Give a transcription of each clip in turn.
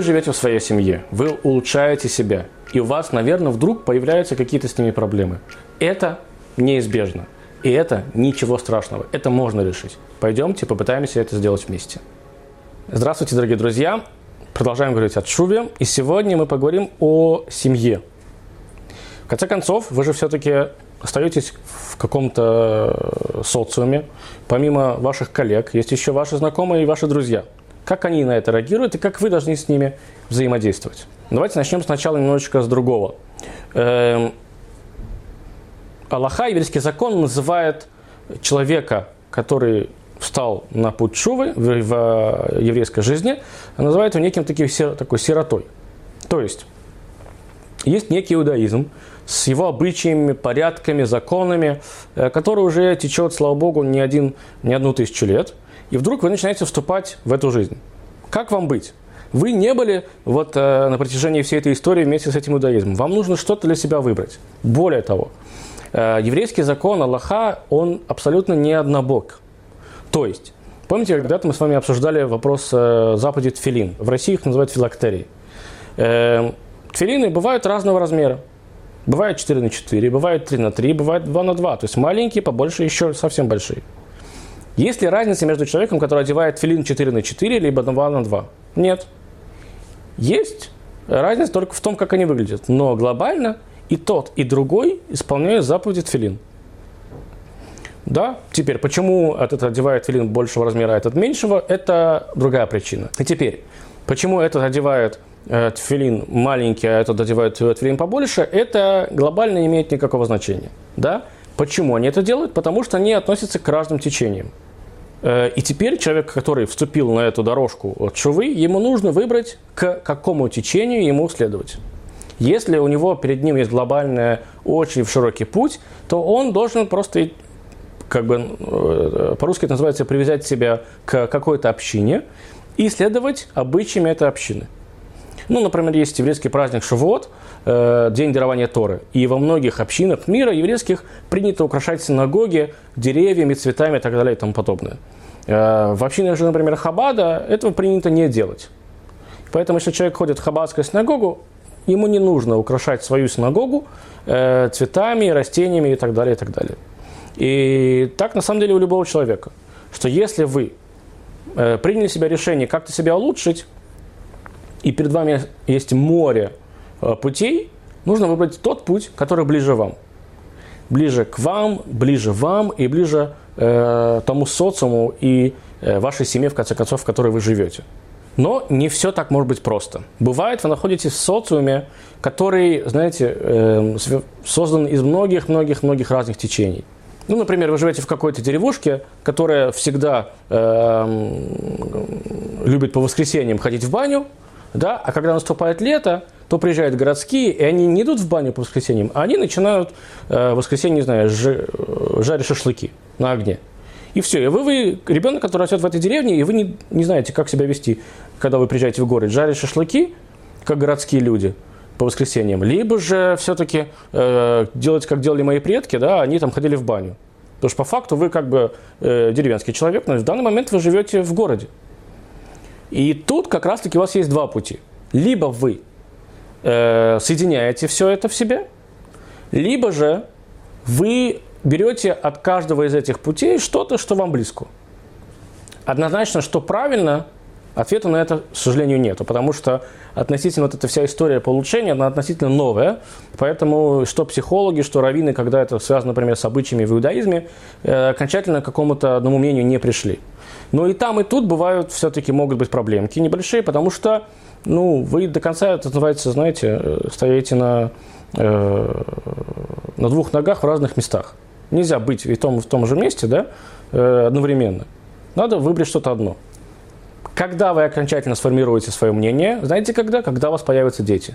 Вы живете в своей семье, вы улучшаете себя, и у вас, наверное, вдруг появляются какие-то с ними проблемы. Это неизбежно. И это ничего страшного. Это можно решить. Пойдемте попытаемся это сделать вместе. Здравствуйте, дорогие друзья. Продолжаем говорить о Шуве. И сегодня мы поговорим о семье. В конце концов, вы же все-таки остаетесь в каком-то социуме. Помимо ваших коллег, есть еще ваши знакомые и ваши друзья. Как они на это реагируют и как вы должны с ними взаимодействовать. Давайте начнем сначала немножечко с другого. Эм, Аллаха, еврейский закон, называет человека, который встал на путь Шувы в, в еврейской жизни, называет его неким таким, такой сиротой. То есть, есть некий иудаизм с его обычаями, порядками, законами, э, который уже течет, слава богу, не, один, не одну тысячу лет, и вдруг вы начинаете вступать в эту жизнь. Как вам быть? Вы не были вот э, на протяжении всей этой истории вместе с этим иудаизмом. Вам нужно что-то для себя выбрать. Более того, Э, еврейский закон Аллаха, он абсолютно не однобок. То есть, помните, когда-то мы с вами обсуждали вопрос э, заповеди тфилин. В России их называют филактерии. Э, тфилины бывают разного размера. Бывают 4 на 4, бывают 3 на 3, бывают 2 на 2. То есть маленькие, побольше, еще совсем большие. Есть ли разница между человеком, который одевает филин 4 на 4, либо 2 на 2? Нет. Есть разница только в том, как они выглядят. Но глобально – и тот, и другой исполняют заповеди тфилин. Да, теперь, почему этот одевает филин большего размера, а этот меньшего, это другая причина. И теперь, почему этот одевает э, тфилин маленький, а этот одевает тфилин побольше, это глобально не имеет никакого значения. Да? Почему они это делают? Потому что они относятся к разным течениям. Э, и теперь человек, который вступил на эту дорожку от шувы, ему нужно выбрать, к какому течению ему следовать. Если у него перед ним есть глобальная, очень широкий путь, то он должен просто как бы э, по-русски это называется привязать себя к какой-то общине и следовать обычаями этой общины. Ну, например, есть еврейский праздник Шавуот, э, День дарования Торы. И во многих общинах мира еврейских принято украшать синагоги деревьями, цветами и так далее и тому подобное. Э, в общинах же, например, Хабада этого принято не делать. Поэтому, если человек ходит в хабадскую синагогу, ему не нужно украшать свою синагогу э, цветами, растениями и так далее, и так далее. И так на самом деле у любого человека, что если вы э, приняли себе решение как-то себя улучшить, и перед вами есть море э, путей, нужно выбрать тот путь, который ближе вам. Ближе к вам, ближе вам и ближе э, тому социуму и э, вашей семье, в конце концов, в которой вы живете. Но не все так может быть просто. Бывает, вы находитесь в социуме, который, знаете, э, создан из многих-многих-многих разных течений. Ну, например, вы живете в какой-то деревушке, которая всегда э, любит по воскресеньям ходить в баню, да, а когда наступает лето, то приезжают городские, и они не идут в баню по воскресеньям, а они начинают э, в воскресенье, не знаю, э, жарить шашлыки на огне. И все. И вы, вы ребенок, который растет в этой деревне, и вы не, не знаете, как себя вести, когда вы приезжаете в город. Жарить шашлыки, как городские люди, по воскресеньям. Либо же все-таки э, делать, как делали мои предки, да, они там ходили в баню. Потому что по факту вы как бы э, деревенский человек, но в данный момент вы живете в городе. И тут как раз-таки у вас есть два пути. Либо вы э, соединяете все это в себе, либо же вы берете от каждого из этих путей что-то, что вам близко. Однозначно, что правильно, ответа на это, к сожалению, нет, потому что относительно вот эта вся история по улучшению, она относительно новая, поэтому что психологи, что раввины, когда это связано, например, с обычаями в иудаизме, э, окончательно к какому-то одному мнению не пришли. Но и там, и тут бывают все-таки могут быть проблемки небольшие, потому что ну, вы до конца, это называется, знаете, э, стоите на, э, на двух ногах в разных местах. Нельзя быть и в том, в том же месте да, э, одновременно. Надо выбрать что-то одно. Когда вы окончательно сформируете свое мнение, знаете когда? Когда у вас появятся дети.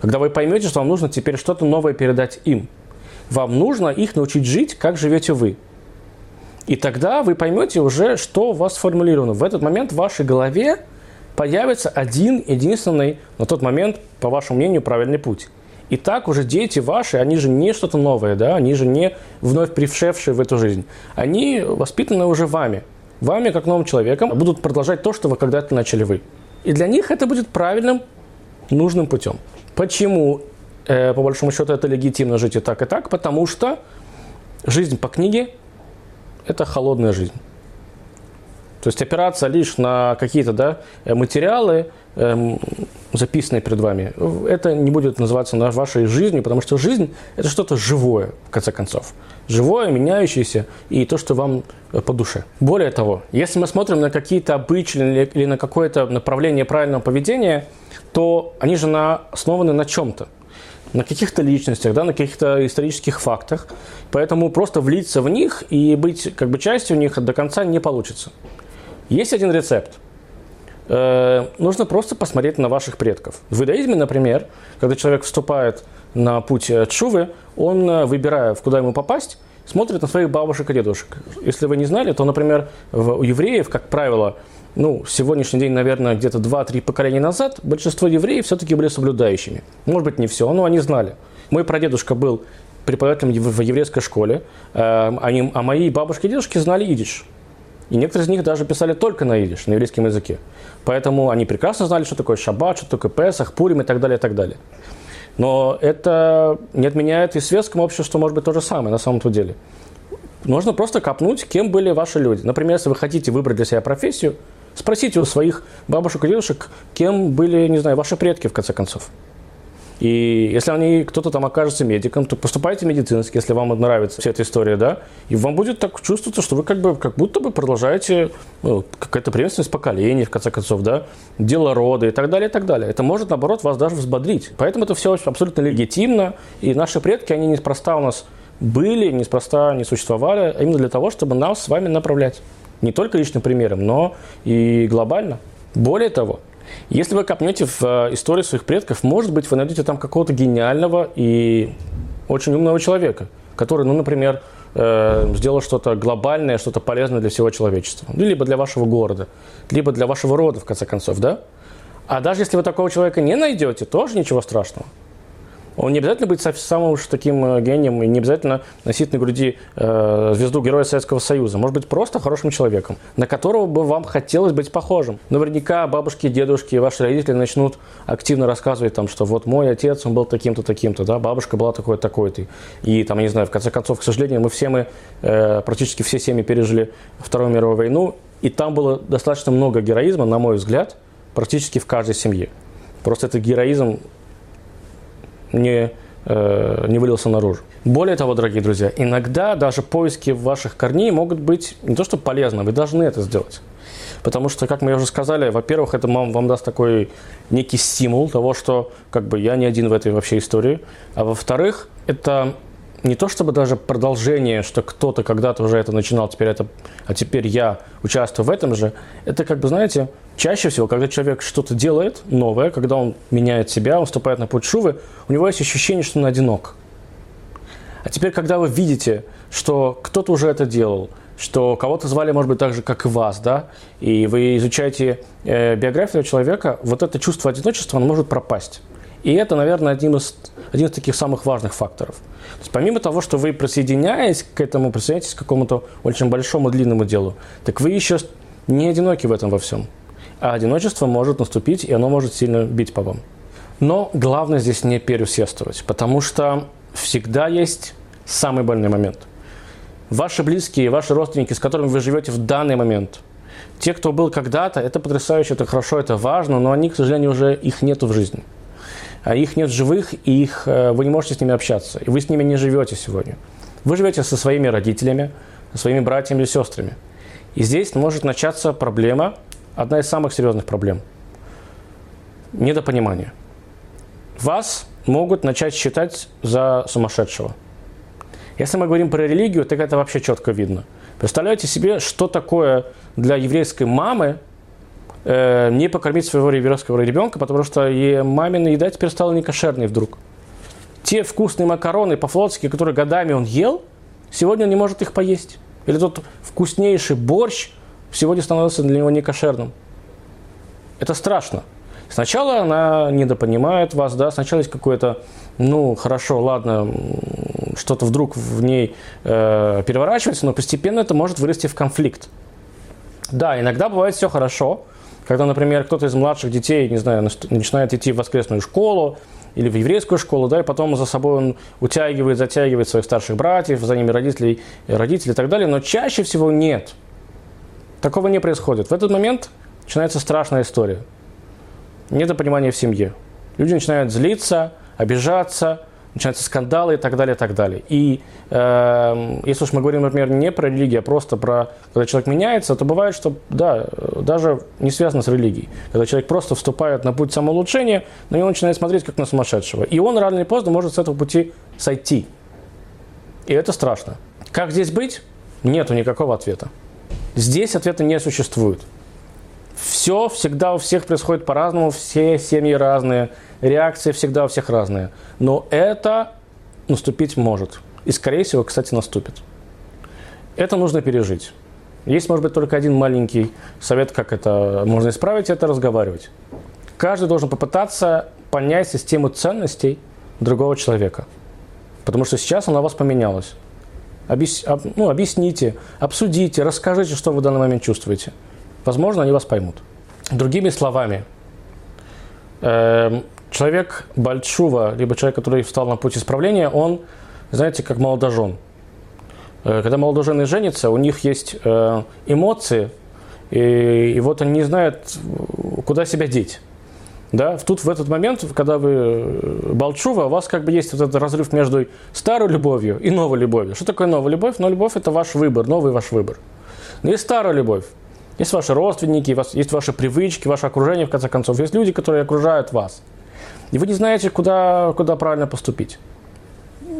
Когда вы поймете, что вам нужно теперь что-то новое передать им. Вам нужно их научить жить, как живете вы. И тогда вы поймете уже, что у вас сформулировано. В этот момент в вашей голове появится один единственный на тот момент, по вашему мнению, правильный путь. И так уже дети ваши, они же не что-то новое, да, они же не вновь прившевшие в эту жизнь. Они воспитаны уже вами. Вами, как новым человеком, будут продолжать то, что вы когда-то начали вы. И для них это будет правильным, нужным путем. Почему, э, по большому счету, это легитимно жить и так, и так? Потому что жизнь по книге – это холодная жизнь. То есть опираться лишь на какие-то да, материалы, эм, записанные перед вами, это не будет называться вашей жизнью, потому что жизнь – это что-то живое, в конце концов. Живое, меняющееся и то, что вам э, по душе. Более того, если мы смотрим на какие-то обычные или на какое-то направление правильного поведения, то они же на, основаны на чем-то на каких-то личностях, да, на каких-то исторических фактах. Поэтому просто влиться в них и быть как бы частью них до конца не получится. Есть один рецепт. Э, нужно просто посмотреть на ваших предков. В иудаизме, например, когда человек вступает на путь чувы, он, э, выбирая, в куда ему попасть, смотрит на своих бабушек и дедушек. Если вы не знали, то, например, у евреев, как правило, ну, сегодняшний день, наверное, где-то 2-3 поколения назад, большинство евреев все-таки были соблюдающими. Может быть, не все, но они знали. Мой прадедушка был преподавателем в еврейской школе, э, они, а мои бабушки и дедушки знали идиш. И некоторые из них даже писали только на идиш, на еврейском языке. Поэтому они прекрасно знали, что такое шаббат, что такое Песах, Пурим и так далее, и так далее. Но это не отменяет и светскому обществу, может быть, то же самое на самом-то деле. Нужно просто копнуть, кем были ваши люди. Например, если вы хотите выбрать для себя профессию, спросите у своих бабушек и дедушек, кем были, не знаю, ваши предки, в конце концов. И если они, кто-то там окажется медиком, то поступайте медицински, если вам нравится вся эта история, да, и вам будет так чувствоваться, что вы как бы, как будто бы продолжаете, ну, какая-то преемственность поколений, в конце концов, да, дело рода и так далее, и так далее. Это может, наоборот, вас даже взбодрить. Поэтому это все абсолютно легитимно, и наши предки, они неспроста у нас были, неспроста не существовали, а именно для того, чтобы нас с вами направлять. Не только личным примером, но и глобально. Более того, если вы копнете в э, историю своих предков, может быть, вы найдете там какого-то гениального и очень умного человека, который, ну, например, э, сделал что-то глобальное, что-то полезное для всего человечества. Ну, либо для вашего города, либо для вашего рода, в конце концов, да? А даже если вы такого человека не найдете, тоже ничего страшного. Он не обязательно быть самым уж таким э, гением и не обязательно носить на груди э, звезду Героя Советского Союза. Может быть, просто хорошим человеком, на которого бы вам хотелось быть похожим. Наверняка бабушки, дедушки, ваши родители начнут активно рассказывать, там, что вот мой отец, он был таким-то, таким-то, да, бабушка была такой-то, такой-то. И там, я не знаю, в конце концов, к сожалению, мы все мы, э, практически все семьи пережили Вторую мировую войну, и там было достаточно много героизма, на мой взгляд, практически в каждой семье. Просто этот героизм не, э, не вылился наружу. Более того, дорогие друзья, иногда даже поиски ваших корней могут быть не то что полезны, вы должны это сделать. Потому что, как мы уже сказали, во-первых, это вам, вам даст такой некий стимул того, что как бы я не один в этой вообще истории. А во-вторых, это не то чтобы даже продолжение, что кто-то когда-то уже это начинал, теперь это, а теперь я участвую в этом же. Это как бы, знаете, чаще всего, когда человек что-то делает новое, когда он меняет себя, он вступает на путь шувы, у него есть ощущение, что он одинок. А теперь, когда вы видите, что кто-то уже это делал, что кого-то звали, может быть, так же, как и вас, да, и вы изучаете э, биографию человека, вот это чувство одиночества, оно может пропасть. И это, наверное, один из, один из таких самых важных факторов. То есть помимо того, что вы присоединяясь к этому, присоединяетесь к какому-то очень большому длинному делу, так вы еще не одиноки в этом во всем. А одиночество может наступить, и оно может сильно бить по вам. Но главное здесь не переусердствовать, потому что всегда есть самый больной момент. Ваши близкие, ваши родственники, с которыми вы живете в данный момент, те, кто был когда-то, это потрясающе, это хорошо, это важно, но они, к сожалению, уже их нету в жизни. А их нет живых, и их, э, вы не можете с ними общаться. И вы с ними не живете сегодня. Вы живете со своими родителями, со своими братьями или сестрами. И здесь может начаться проблема, одна из самых серьезных проблем – недопонимание. Вас могут начать считать за сумасшедшего. Если мы говорим про религию, так это вообще четко видно. Представляете себе, что такое для еврейской мамы э, не покормить своего еврейского ребенка, потому что и мамина еда теперь стала некошерной вдруг. Те вкусные макароны по-флотски, которые годами он ел, сегодня он не может их поесть. Или тот вкуснейший борщ сегодня становится для него некошерным. Это страшно. Сначала она недопонимает вас, да, сначала есть какое-то, ну, хорошо, ладно, что-то вдруг в ней э, переворачивается, но постепенно это может вырасти в конфликт. Да, иногда бывает все хорошо, Когда, например, кто-то из младших детей, не знаю, начинает идти в воскресную школу, или в еврейскую школу, да, и потом за собой он утягивает, затягивает своих старших братьев, за ними родителей, родителей и так далее, но чаще всего нет. Такого не происходит. В этот момент начинается страшная история. Нет понимания в семье. Люди начинают злиться, обижаться, начинаются скандалы и так далее, и так далее. И э, если уж мы говорим, например, не про религию, а просто про, когда человек меняется, то бывает, что, да, даже не связано с религией. Когда человек просто вступает на путь самоулучшения, на него начинает смотреть как на сумасшедшего. И он рано или поздно может с этого пути сойти. И это страшно. Как здесь быть? Нету никакого ответа. Здесь ответа не существует. Все всегда у всех происходит по-разному, все семьи разные, реакции всегда у всех разные. Но это наступить может. И, скорее всего, кстати, наступит. Это нужно пережить. Есть, может быть, только один маленький совет, как это можно исправить, это разговаривать. Каждый должен попытаться понять систему ценностей другого человека. Потому что сейчас она у вас поменялась. Объяс, ну, объясните, обсудите, расскажите, что вы в данный момент чувствуете. Возможно, они вас поймут. Другими словами, э, человек большого, либо человек, который встал на путь исправления, он, знаете, как молодожен. Э, когда молодожены женятся, у них есть э, эмоции, и, и вот они не знают, куда себя деть. Да, тут в этот момент, когда вы э, Балчува, у вас как бы есть вот этот разрыв между старой любовью и новой любовью. Что такое новая любовь? Но любовь – это ваш выбор, новый ваш выбор. Но есть старая любовь. Есть ваши родственники, есть ваши привычки, ваше окружение, в конце концов. Есть люди, которые окружают вас. И вы не знаете, куда, куда правильно поступить.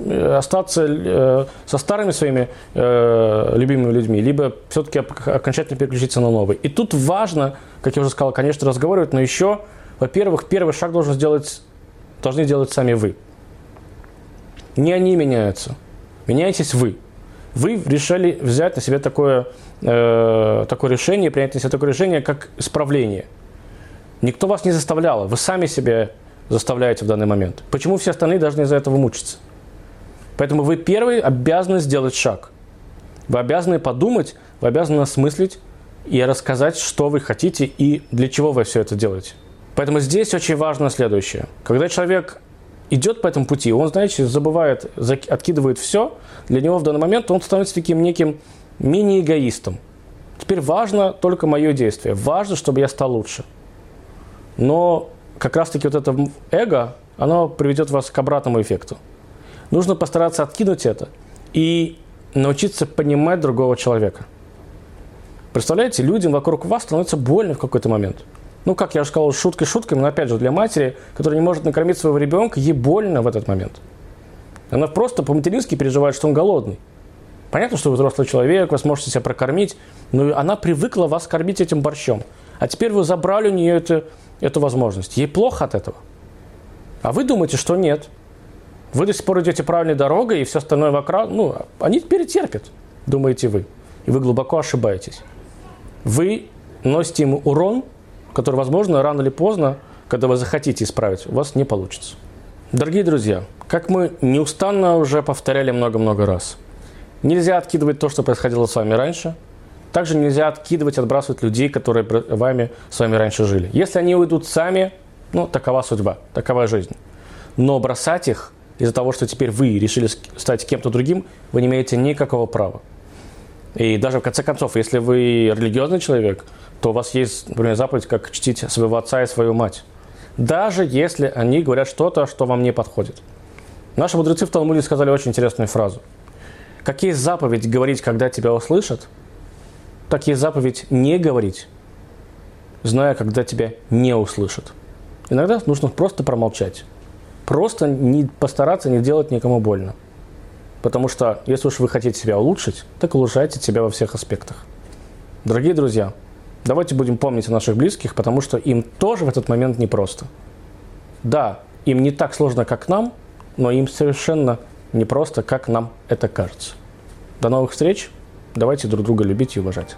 Э, остаться э, со старыми своими э, любимыми людьми, либо все-таки окончательно переключиться на новый. И тут важно, как я уже сказал, конечно, разговаривать, но еще, во-первых, первый шаг должен сделать, должны сделать сами вы. Не они меняются. Меняетесь вы. Вы решили взять на себя такое, э, такое решение, принять на себя такое решение, как исправление. Никто вас не заставлял, вы сами себя заставляете в данный момент. Почему все остальные должны из-за этого мучиться? Поэтому вы первый обязаны сделать шаг. Вы обязаны подумать, вы обязаны осмыслить и рассказать, что вы хотите и для чего вы все это делаете. Поэтому здесь очень важно следующее. Когда человек идет по этому пути, он, знаете, забывает, откидывает все, для него в данный момент он становится таким неким мини-эгоистом. Теперь важно только мое действие. Важно, чтобы я стал лучше. Но как раз-таки вот это эго, оно приведет вас к обратному эффекту. Нужно постараться откинуть это и научиться понимать другого человека. Представляете, людям вокруг вас становится больно в какой-то момент. Ну, как я уже сказал, шуткой шуткой, но опять же, для матери, которая не может накормить своего ребенка, ей больно в этот момент. Она просто по-матерински переживает, что он голодный. Понятно, что вы взрослый человек, вы сможете себя прокормить, но она привыкла вас кормить этим борщом. А теперь вы забрали у нее эту, эту возможность. Ей плохо от этого. А вы думаете, что нет. Вы до сих пор идете правильной дорогой, и все остальное вокруг, ну, они перетерпят, думаете вы. И вы глубоко ошибаетесь. Вы носите ему урон, который, возможно, рано или поздно, когда вы захотите исправить, у вас не получится. Дорогие друзья, как мы неустанно уже повторяли много-много раз, нельзя откидывать то, что происходило с вами раньше – также нельзя откидывать, отбрасывать людей, которые вами, с вами раньше жили. Если они уйдут сами, ну, такова судьба, такова жизнь. Но бросать их из-за того, что теперь вы решили стать кем-то другим, вы не имеете никакого права. И даже в конце концов, если вы религиозный человек, то у вас есть, например, заповедь, как чтить своего отца и свою мать. Даже если они говорят что-то, что вам не подходит. Наши мудрецы в Талмуде сказали очень интересную фразу. Какие заповедь говорить, когда тебя услышат – так есть заповедь не говорить, зная, когда тебя не услышат. Иногда нужно просто промолчать. Просто не постараться не делать никому больно. Потому что если уж вы хотите себя улучшить, так улучшайте себя во всех аспектах. Дорогие друзья, давайте будем помнить о наших близких, потому что им тоже в этот момент непросто. Да, им не так сложно, как нам, но им совершенно непросто, как нам это кажется. До новых встреч! Давайте друг друга любить и уважать.